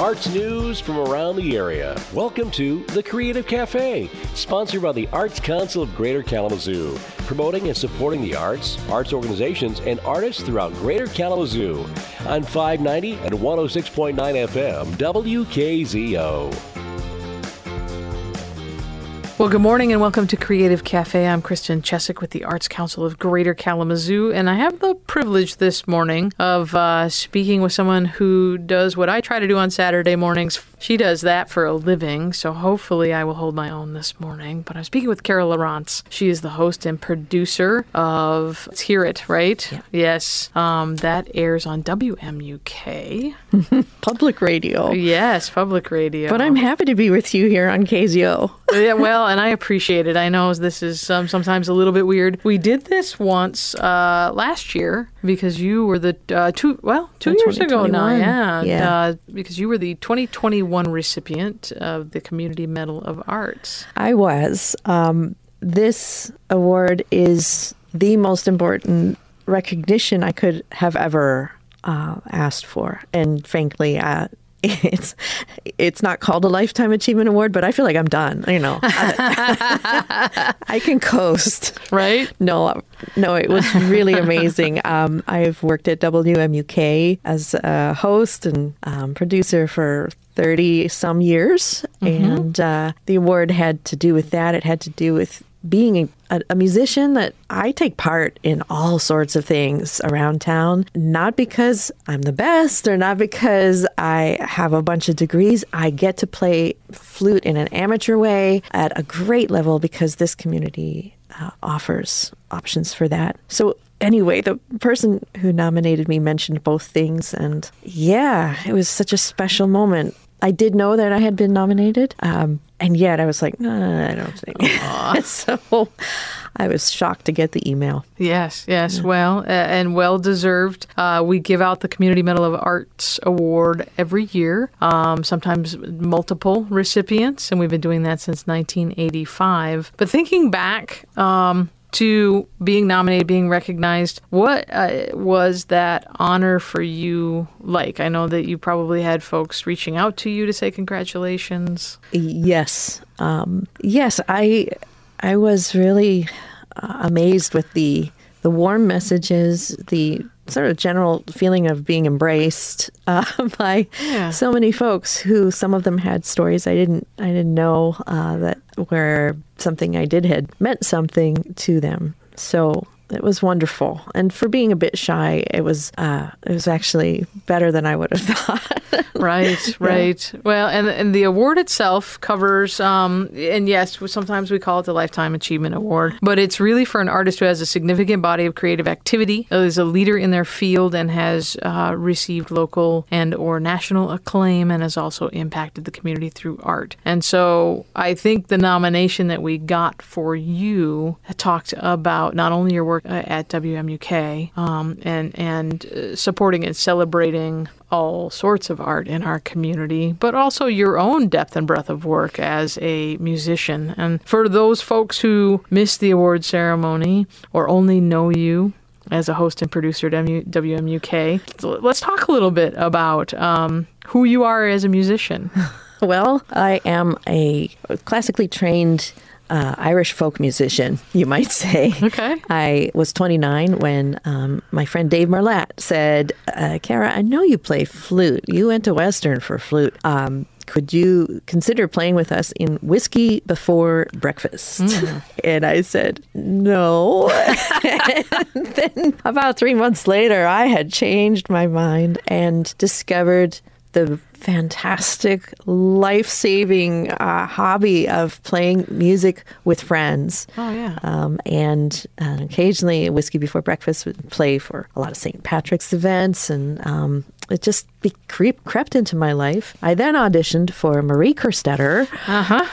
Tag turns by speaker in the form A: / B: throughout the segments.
A: Arts news from around the area. Welcome to The Creative Cafe, sponsored by the Arts Council of Greater Kalamazoo, promoting and supporting the arts, arts organizations, and artists throughout Greater Kalamazoo on 590 and 106.9 FM WKZO.
B: Well, good morning and welcome to Creative Cafe. I'm Kristen Chesick with the Arts Council of Greater Kalamazoo, and I have the privilege this morning of uh, speaking with someone who does what I try to do on Saturday mornings. She does that for a living, so hopefully I will hold my own this morning. But I'm speaking with Cara Lawrence. She is the host and producer of Let's Hear It, right?
C: Yeah.
B: Yes. Um, that airs on WMUK.
C: public radio.
B: Yes, public radio.
C: But I'm happy to be with you here on KZO.
B: yeah, well, and I appreciate it. I know this is um, sometimes a little bit weird. We did this once uh, last year because you were the uh, two well two years ago now,
C: 2021.
B: yeah,
C: Yeah.
B: Uh, because you were the 2021 recipient of the Community Medal of Arts.
C: I was. Um, this award is the most important recognition I could have ever uh, asked for, and frankly, uh, it's it's not called a lifetime achievement award, but I feel like I'm done. You know, I, I can coast.
B: Right?
C: No, no, it was really amazing. Um, I've worked at WMUK as a host and um, producer for 30 some years. And uh, the award had to do with that. It had to do with being a, a musician that I take part in all sorts of things around town, not because I'm the best or not because I have a bunch of degrees. I get to play flute in an amateur way at a great level because this community uh, offers options for that. So anyway, the person who nominated me mentioned both things, and yeah, it was such a special moment. I did know that I had been nominated, um, and yet I was like, "Nah, I don't think. so I was shocked to get the email.
B: Yes, yes. Well, uh, and well deserved. Uh, we give out the Community Medal of Arts Award every year, um, sometimes multiple recipients, and we've been doing that since 1985. But thinking back, um, to being nominated, being recognized, what uh, was that honor for you like? I know that you probably had folks reaching out to you to say congratulations.
C: Yes, um, yes, I I was really uh, amazed with the the warm messages, the sort of general feeling of being embraced uh, by
B: Yeah.
C: so many folks who some of them had stories I didn't I didn't know uh, that where something I did had meant something to them. So it was wonderful, and for being a bit shy, it was uh, it was actually better than I would have thought.
B: Right, right. Well, and and the award itself covers, um, and yes, sometimes we call it the Lifetime Achievement Award, but it's really for an artist who has a significant body of creative activity, is a leader in their field, and has uh, received local and or national acclaim, and has also impacted the community through art. And so, I think the nomination that we got for you talked about not only your work uh, at WMUK um, and and uh, supporting and celebrating all sorts of art in our community, but also your own depth and breadth of work as a musician. And for those folks who missed the award ceremony or only know you as a host and producer at WMUK, so let's talk a little bit about um, who you are as a musician.
C: Well, I am a classically trained uh, Irish folk musician, you might say.
B: Okay.
C: I was 29 when um, my friend Dave Marlatt said, uh, Cara, I know you play flute. You went to Western for flute. Um, could you consider playing with us in Whiskey Before Breakfast? And I said, no. and then about three months later, I had changed my mind and discovered the fantastic, life saving uh, hobby of playing music with friends.
B: Oh, yeah.
C: Um, and uh, occasionally, Whiskey Before Breakfast would play for a lot of St. Patrick's events, and um, it just be- creep- crept into my life. I then auditioned for Marie Kerstetter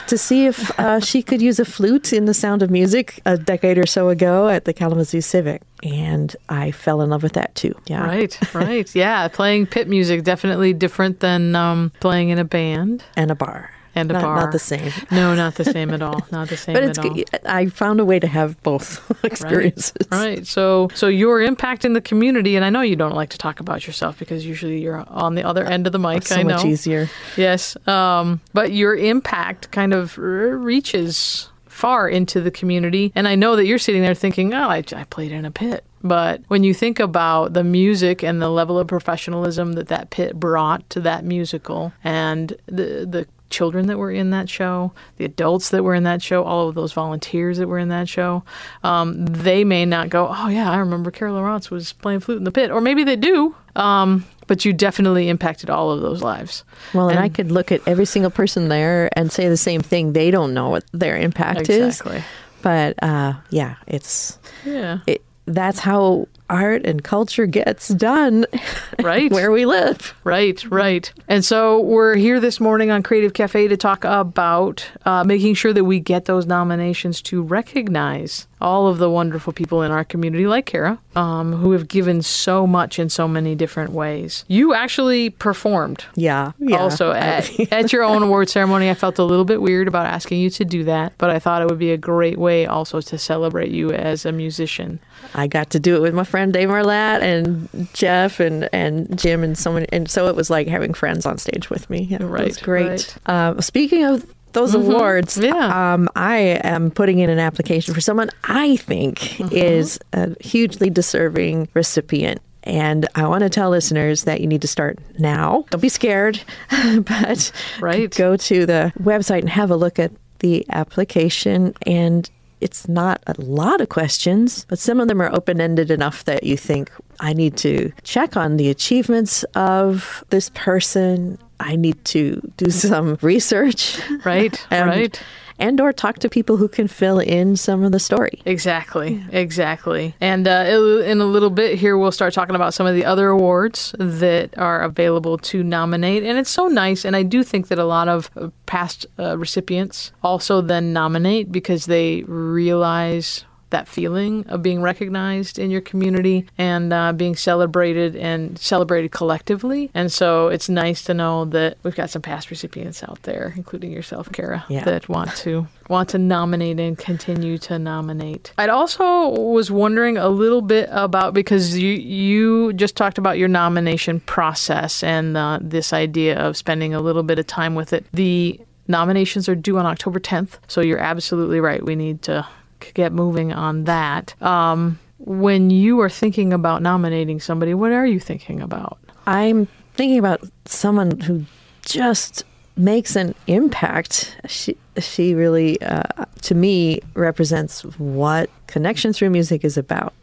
C: to see if uh, she could use a flute in The Sound of Music a decade or so ago at the Kalamazoo Civic. And I fell in love with that too. Yeah.
B: Right, right. Yeah, playing pit music definitely different than um, playing in a band.
C: And a bar.
B: And a
C: not,
B: bar.
C: not the same.
B: No, not the same at all. Not the same
C: But
B: at
C: it's
B: all.
C: I found a way to have both experiences.
B: Right. So so your impact in the community, and I know you don't like to talk about yourself because usually you're on the other end of the mic.
C: So
B: I know.
C: much easier.
B: Yes. Um, but your impact kind of reaches far into the community. And I know that you're sitting there thinking, oh, I, I played in a pit. But when you think about the music and the level of professionalism that that pit brought to that musical and the, the children that were in that show, the adults that were in that show, all of those volunteers that were in that show, um, they may not go, oh, yeah, I remember Cara Lawrence was playing flute in the pit. Or maybe they do. Um, but you definitely impacted all of those lives.
C: Well, and, I could look at every single person there and say the same thing. They don't know what their impact is.
B: Exactly.
C: But uh, yeah, it's
B: Yeah.
C: it. That's how art and culture gets done
B: Right.
C: where we live.
B: Right, right. And so we're here this morning on Creative Cafe to talk about uh, making sure that we get those nominations to recognize all of the wonderful people in our community, like Cara, um, who have given so much in so many different ways. You actually performed.
C: Yeah. yeah.
B: Also, at, at your own award ceremony, I felt a little bit weird about asking you to do that, but I thought it would be a great way also to celebrate you as a musician.
C: I got to do it with my friend Dave Marlatt and Jeff and, and Jim and so many, and so it was like having friends on stage with me. Yeah, it was
B: Right,
C: great.
B: right.
C: Uh, speaking of those awards,
B: yeah.
C: um, I am putting in an application for someone I think
B: Mm-hmm.
C: is a hugely deserving recipient. And I want to tell listeners that you need to start now. Don't be scared, but
B: Right.
C: go to the website and have a look at the application. And it's not a lot of questions, but some of them are open ended enough that you think, I need to check on the achievements of this person. I need to do some research.
B: Right,
C: and,
B: right.
C: And or talk to people who can fill in some of the story.
B: Exactly, exactly. And uh, in a little bit here, we'll start talking about some of the other awards that are available to nominate. And it's so nice. And I do think that a lot of uh, past uh, recipients also then nominate because they realize that feeling of being recognized in your community and uh, being celebrated and celebrated collectively. And so it's nice to know that we've got some past recipients out there, including yourself, Cara,
C: Yeah.
B: that want to want to nominate and continue to nominate. I'd also was wondering a little bit about because you you just talked about your nomination process and uh, this idea of spending a little bit of time with it. The nominations are due on October 10th, so you're absolutely right. We need to get moving on that. Um, when you are thinking about nominating somebody, what are you thinking about?
C: I'm thinking about someone who just makes an impact. She she really, uh, to me, represents what connection through music is about.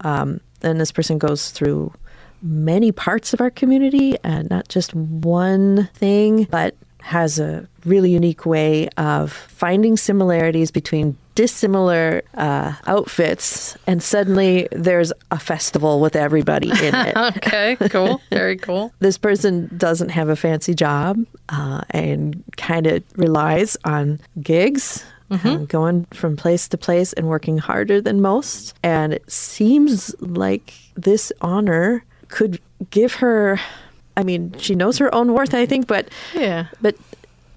C: Um, and this person goes through many parts of our community, and not just one thing, but has a really unique way of finding similarities between dissimilar uh, outfits, and suddenly there's a festival with everybody in it
B: Okay, cool. Very cool.
C: this person doesn't have a fancy job uh, and kind of relies on gigs. um, going from place to place and working harder than most. And it seems like this honor could give her, I mean, she knows her own worth, I think, but
B: Yeah.
C: but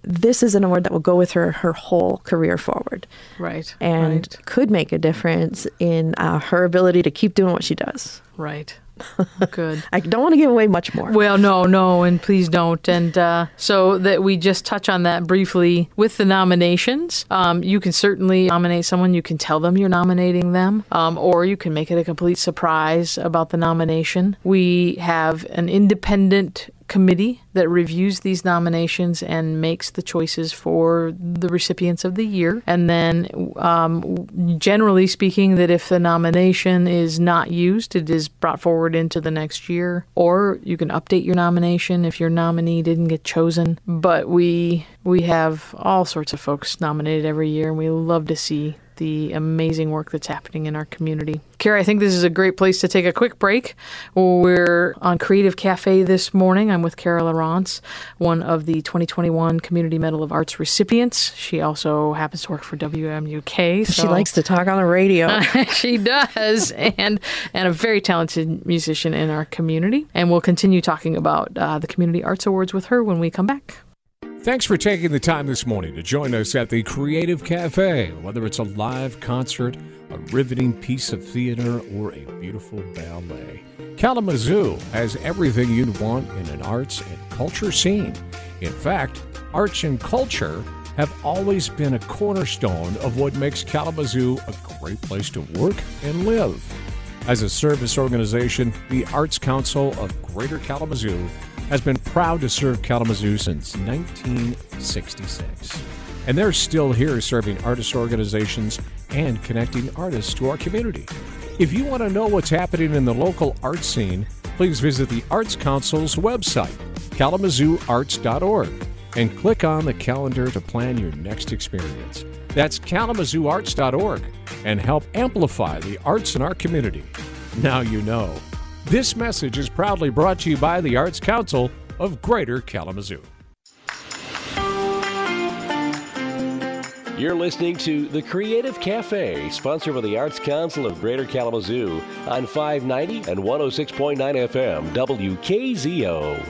C: this is an award that will go with her her whole career forward
B: Right.
C: and
B: right.
C: could make a difference in uh, her ability to keep doing what she does.
B: Right. Good.
C: I don't want to give away much more.
B: Well, no, no, and please don't. And uh, so that we just touch on that briefly with the nominations, um, you can certainly nominate someone. You can tell them you're nominating them, um, or you can make it a complete surprise about the nomination. We have an independent committee that reviews these nominations and makes the choices for the recipients of the year. And then, um, generally speaking, that if the nomination is not used, it is brought forward into the next year, or you can update your nomination if your nominee didn't get chosen. But we we have all sorts of folks nominated every year, and we love to see the amazing work that's happening in our community. Carrie, I think this is a great place to take a quick break. We're on Creative Cafe this morning. I'm with Cara Lawrence, one of the 2021 Community Medal of Arts recipients. She also happens to work for WMUK.
C: she likes to talk on the radio.
B: she does, and and a very talented musician in our community. And we'll continue talking about uh, the Community Arts Awards with her when we come back.
D: Thanks for taking the time this morning to join us at the Creative Cafe. Whether it's a live concert, a riveting piece of theater, or a beautiful ballet, Kalamazoo has everything you'd want in an arts and culture scene. In fact, arts and culture have always been a cornerstone of what makes Kalamazoo a great place to work and live. As a service organization, the Arts Council of Greater Kalamazoo has been proud to serve Kalamazoo since 1966. And they're still here serving artist organizations and connecting artists to our community. If you want to know what's happening in the local art scene, please visit the Arts Council's website, kalamazooarts.org, and click on the calendar to plan your next experience. That's kalamazooarts.org and help amplify the arts in our community. Now you know. This message is proudly brought to you by the Arts Council of Greater Kalamazoo.
A: You're listening to The Creative Cafe, sponsored by the Arts Council of Greater Kalamazoo on 590 and 106.9 FM, WKZO.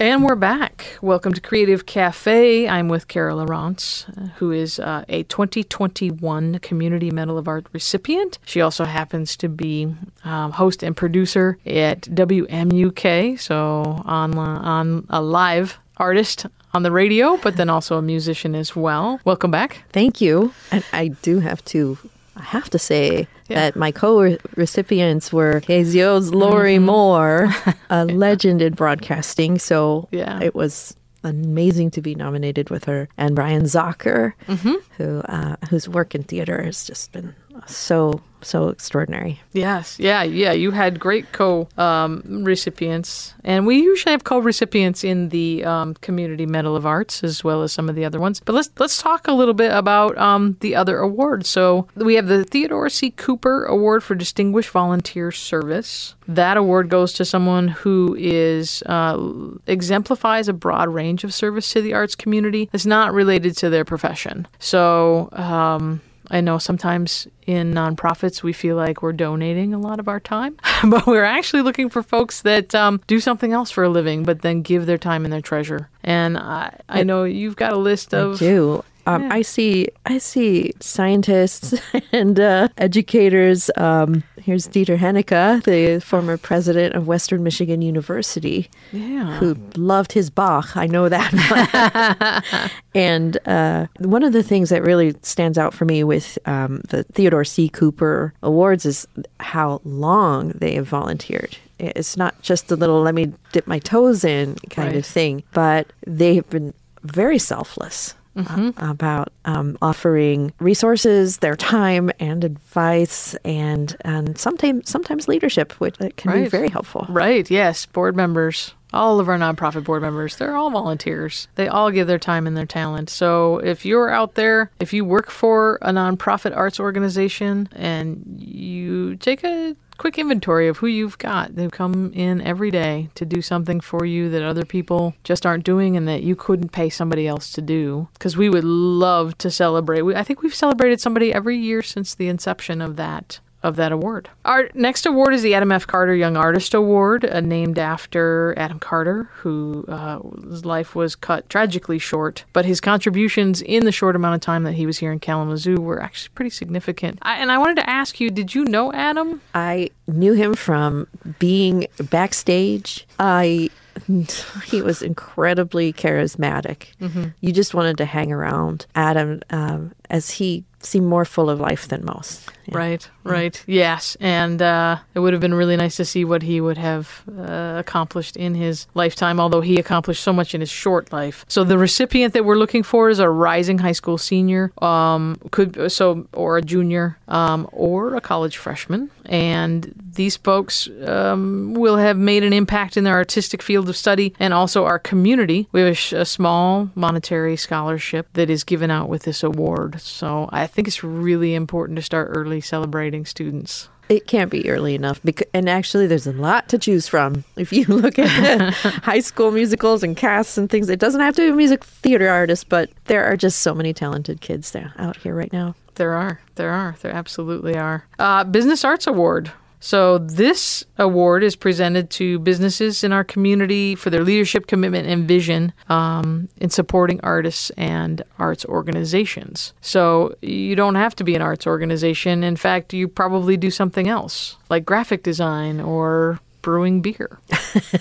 B: And we're back. Welcome to Creative Cafe. I'm with Cara Lawrence, uh, who is uh, a 2021 Community Medal of Art recipient. She also happens to be um, host and producer at WMUK, so on on a live artist on the radio, but then also a musician as well. Welcome back.
C: Thank you. And I do have to I have to say yeah. that my co-recipients were KZO's Lori mm-hmm. Moore, a legend in broadcasting. So yeah. it was amazing to be nominated with her, and Brian Zocker, mm-hmm. who uh, whose work in theater has just been so so extraordinary.
B: Yes, yeah, yeah. You had great co um, recipients, and we usually have co recipients in the um, Community Medal of Arts as well as some of the other ones. But let's let's talk a little bit about um, the other awards. So we have the Theodore C. Cooper Award for Distinguished Volunteer Service. That award goes to someone who is uh, exemplifies a broad range of service to the arts community. It's not related to their profession. So. Um, I know sometimes in nonprofits we feel like we're donating a lot of our time, but we're actually looking for folks that um, do something else for a living, but then give their time and their treasure. And I, I know you've got a list of.
C: I do. Um, yeah. I see. I see scientists and uh, educators. Um, here's Diether Haenicke, the former president of Western Michigan University, yeah. who loved his Bach. I know that. and uh, one of the things that really stands out for me with um, the Theodore C. Cooper Awards is how long they have volunteered. It's not just a little "let me dip my toes in" kind right. of thing, but they have been very selfless mm-hmm. about um, offering resources, their time and advice, and and sometimes sometimes leadership, which can right. be very helpful.
B: Right. Yes. Board members all of our nonprofit board members, they're all volunteers. They all give their time and their talent. So if you're out there, if you work for a nonprofit arts organization and you take a quick inventory of who you've got. They've come in every day to do something for you that other people just aren't doing and that you couldn't pay somebody else to do. Because we would love to celebrate. We, I think we've celebrated somebody every year since the inception of that of that award. Our next award is the Adam F. Carter Young Artist Award, uh, named after Adam Carter, whose uh, life was cut tragically short, but his contributions in the short amount of time that he was here in Kalamazoo were actually pretty significant. I, and I wanted to ask you, did you know Adam?
C: I knew him from being backstage. I he was incredibly charismatic. Mm-hmm. You just wanted to hang around Adam um, as he seemed more full of life than most.
B: Yeah. Right, right. Yes. And uh, it would have been really nice to see what he would have uh, accomplished in his lifetime, although he accomplished so much in his short life. So the recipient that we're looking for is a rising high school senior, um, could so or a junior, um, or a college freshman. And these folks um, will have made an impact in their artistic field of study and also our community. We have a, sh- a small monetary scholarship that is given out with this award. So I think it's really important to start early celebrating students.
C: It can't be early enough. Because, and actually, there's a lot to choose from. If you look at high school musicals and casts and things, it doesn't have to be a music theater artist, but there are just so many talented kids there out here right now.
B: There are. There are. There absolutely are. Uh, Business Arts Award. So, this award is presented to businesses in our community for their leadership, commitment, and vision um, in supporting artists and arts organizations. So, you don't have to be an arts organization. In fact, you probably do something else, like graphic design or brewing beer.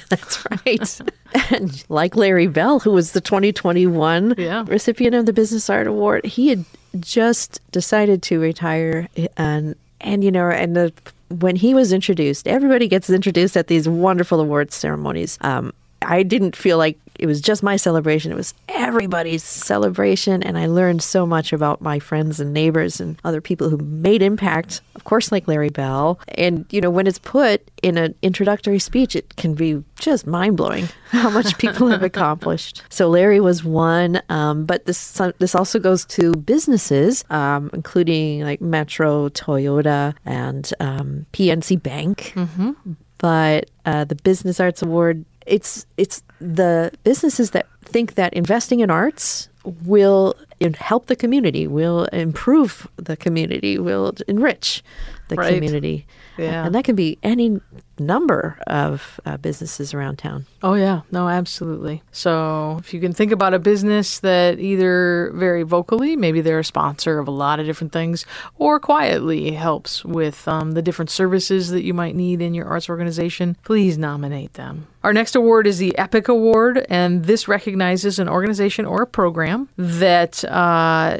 C: That's right. and like Larry Bell, who was the 2021
B: Yeah.
C: recipient of the Business Art Award, he had just decided to retire. And, and you know, and the, when he was introduced, everybody gets introduced at these wonderful awards ceremonies. Um, I didn't feel like it was just my celebration. It was everybody's celebration. And I learned so much about my friends and neighbors and other people who made impact, of course, like Larry Bell. And, you know, when it's put in an introductory speech, it can be just mind blowing how much people have accomplished. So Larry was one, um, but this this also goes to businesses, um, including like Metro, Toyota, and um, PNC Bank. But uh, the Business Arts Award, it's it's the businesses that think that investing in arts will help the community, will improve the community, will enrich the
B: Right.
C: community.
B: Yeah.
C: And that can be any number of uh, businesses around town.
B: Oh, yeah. No, absolutely. So, if you can think about a business that either very vocally, maybe they're a sponsor of a lot of different things, or quietly helps with um, the different services that you might need in your arts organization, please nominate them. Our next award is the EPIC Award, and this recognizes an organization or a program that uh,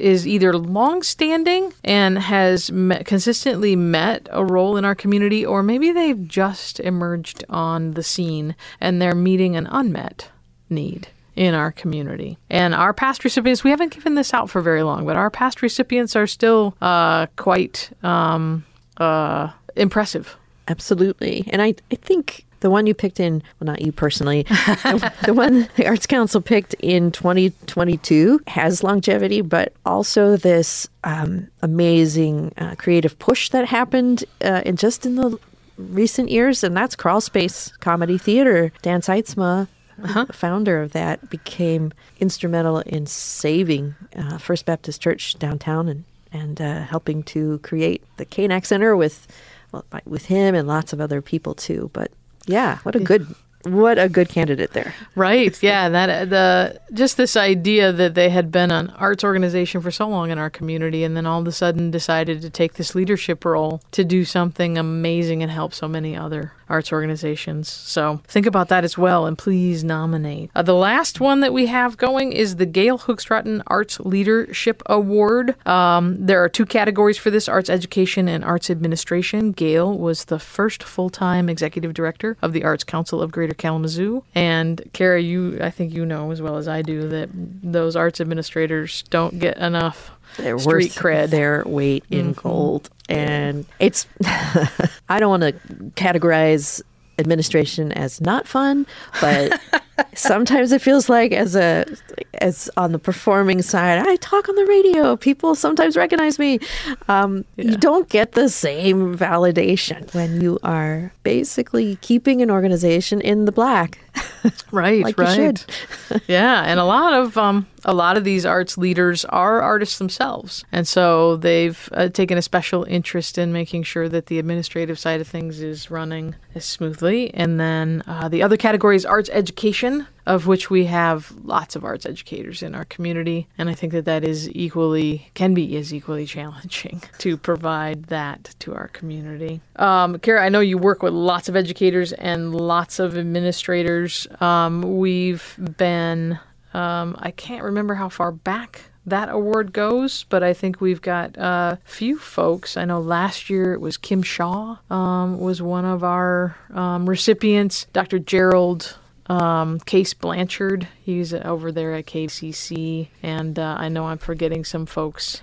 B: is either long-standing and has met, consistently met a role in our community, or maybe they've just emerged on the scene and they're meeting an unmet need in our community. And our past recipients, we haven't given this out for very long, but our past recipients are still uh, quite um, uh, impressive.
C: Absolutely. And I, I think the one you picked in, well, not you personally, the, the one the Arts Council picked in 2022 has longevity, but also this um, amazing uh, creative push that happened uh, in just in the recent years, and that's Crawl Space Comedy Theater. Dan Seitzma, the founder of that, became instrumental in saving uh, First Baptist Church downtown and and uh, helping to create the KNAC Center with well, with him and lots of other people too. But yeah, what a good what a good candidate there.
B: Right. Yeah. That the just this idea that they had been an arts organization for so long in our community, and then all of a sudden decided to take this leadership role to do something amazing and help so many other arts organizations. So think about that as well, and please nominate. Uh, the last one that we have going is the Gail Hookstratton Arts Leadership Award. Um, there are two categories for this: arts education and arts administration. Gail was the first full-time executive director of the Arts Council of Greater Kalamazoo, and Cara, you I think you know as well as I do that those arts administrators don't get enough
C: They're
B: street cred. Mm-hmm.
C: their weight in gold, and it's. I don't want to categorize administration as not fun, but sometimes it feels like as a as on the performing side, I talk on the radio. People sometimes recognize me. Um, You don't get the same validation when you are basically keeping an organization in the black.
B: Right,
C: Like you
B: right.
C: should.
B: yeah, and a lot of um, a lot of these arts leaders are artists themselves, and so they've uh, taken a special interest in making sure that the administrative side of things is running as smoothly. And then uh, the other category is arts education, of which we have lots of arts educators in our community, and I think that that is equally can be is equally challenging to provide that to our community. Um, Cara, I know you work with lots of educators and lots of administrators. Um, we've been um, I can't remember how far back that award goes, but I think we've got a few folks. I know last year it was Kim Shaw um, was one of our um, recipients. Dr. Gerald um, Case Blanchard, he's over there at KCC, and uh, I know I'm forgetting some folks.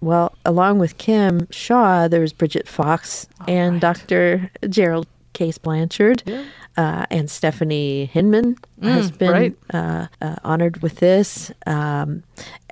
C: Well, along with Kim Shaw, there's Bridget Fox and
B: right.
C: Dr. Gerald Case Blanchard. Uh, and Stephanie Hinman has been
B: right.
C: uh, uh, honored with this. Um,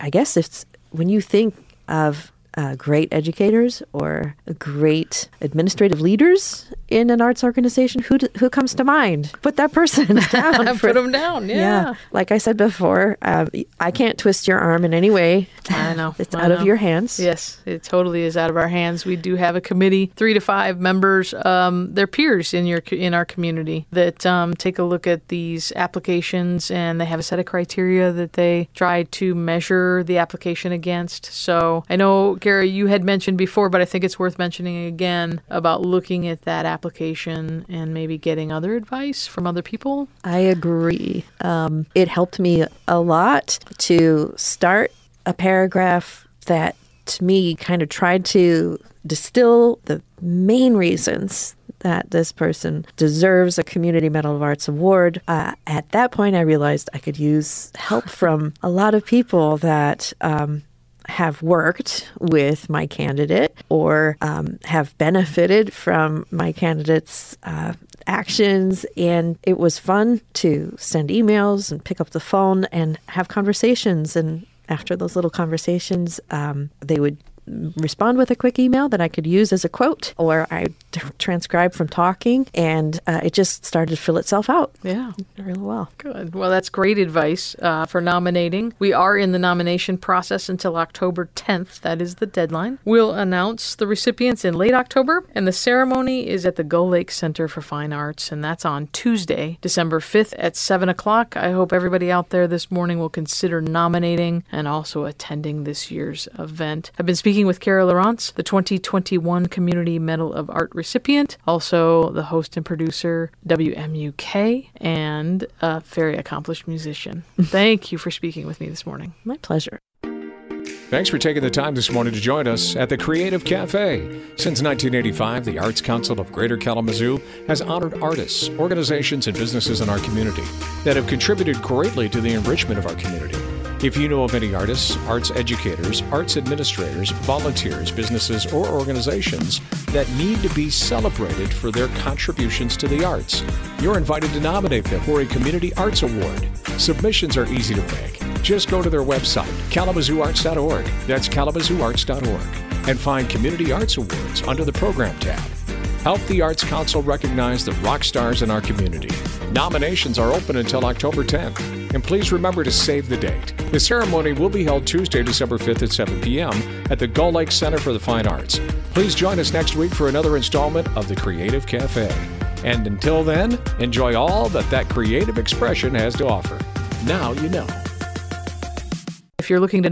C: I guess it's when you think of uh, great educators or great administrative leaders in an arts organization, who d- who comes to mind? Put that person down.
B: Put them down. Yeah.
C: Like I said before, uh, I can't twist your arm in any way.
B: I know.
C: It's
B: I
C: out of your hands.
B: Yes, it totally is out of our hands. We do have a committee, three to five members. Um, they're peers in your in our community that um, take a look at these applications, and they have a set of criteria that they try to measure the application against. So I know Gary, you had mentioned before, but I think it's worth mentioning again about looking at that application and maybe getting other advice from other people.
C: I agree. Um, it helped me a lot to start a paragraph that, to me, kind of tried to distill the main reasons that this person deserves a Community Medal of Arts award. Uh, at that point, I realized I could use help from a lot of people that. Um, have worked with my candidate or um, have benefited from my candidate's uh, actions. And it was fun to send emails and pick up the phone and have conversations. And after those little conversations, um, they would respond with a quick email that I could use as a quote, or I transcribe from talking, and uh, it just started to fill itself out
B: Yeah.
C: really well.
B: Good. Well, that's great advice uh, for nominating. We are in the nomination process until October 10th. That is the deadline. We'll announce the recipients in late October, and the ceremony is at the Gull Lake Center for Fine Arts, and that's on Tuesday, December 5th at 7 o'clock. I hope everybody out there this morning will consider nominating and also attending this year's event. I've been speaking with Cara Lawrence, the 2021 Community Medal of Art recipient, also the host and producer, WMUK, and a very accomplished musician. Thank you for speaking with me this morning.
C: My pleasure.
D: Thanks for taking the time this morning to join us at the Creative Cafe. Since 1985, the Arts Council of Greater Kalamazoo has honored artists, organizations, and businesses in our community that have contributed greatly to the enrichment of our community. If you know of any artists, arts educators, arts administrators, volunteers, businesses, or organizations that need to be celebrated for their contributions to the arts, you're invited to nominate them for a Community Arts Award. Submissions are easy to make. Just go to their website, kalamazooarts.org. That's kalamazooarts.org. And find Community Arts Awards under the Program tab. Help the Arts Council recognize the rock stars in our community. Nominations are open until October 10th. And please remember to save the date. The ceremony will be held Tuesday, December 5th at 7 p.m. at the Gull Lake Center for the Fine Arts. Please join us next week for another installment of the Creative Cafe. And until then, enjoy all that that creative expression has to offer. Now you know.
B: If you're looking to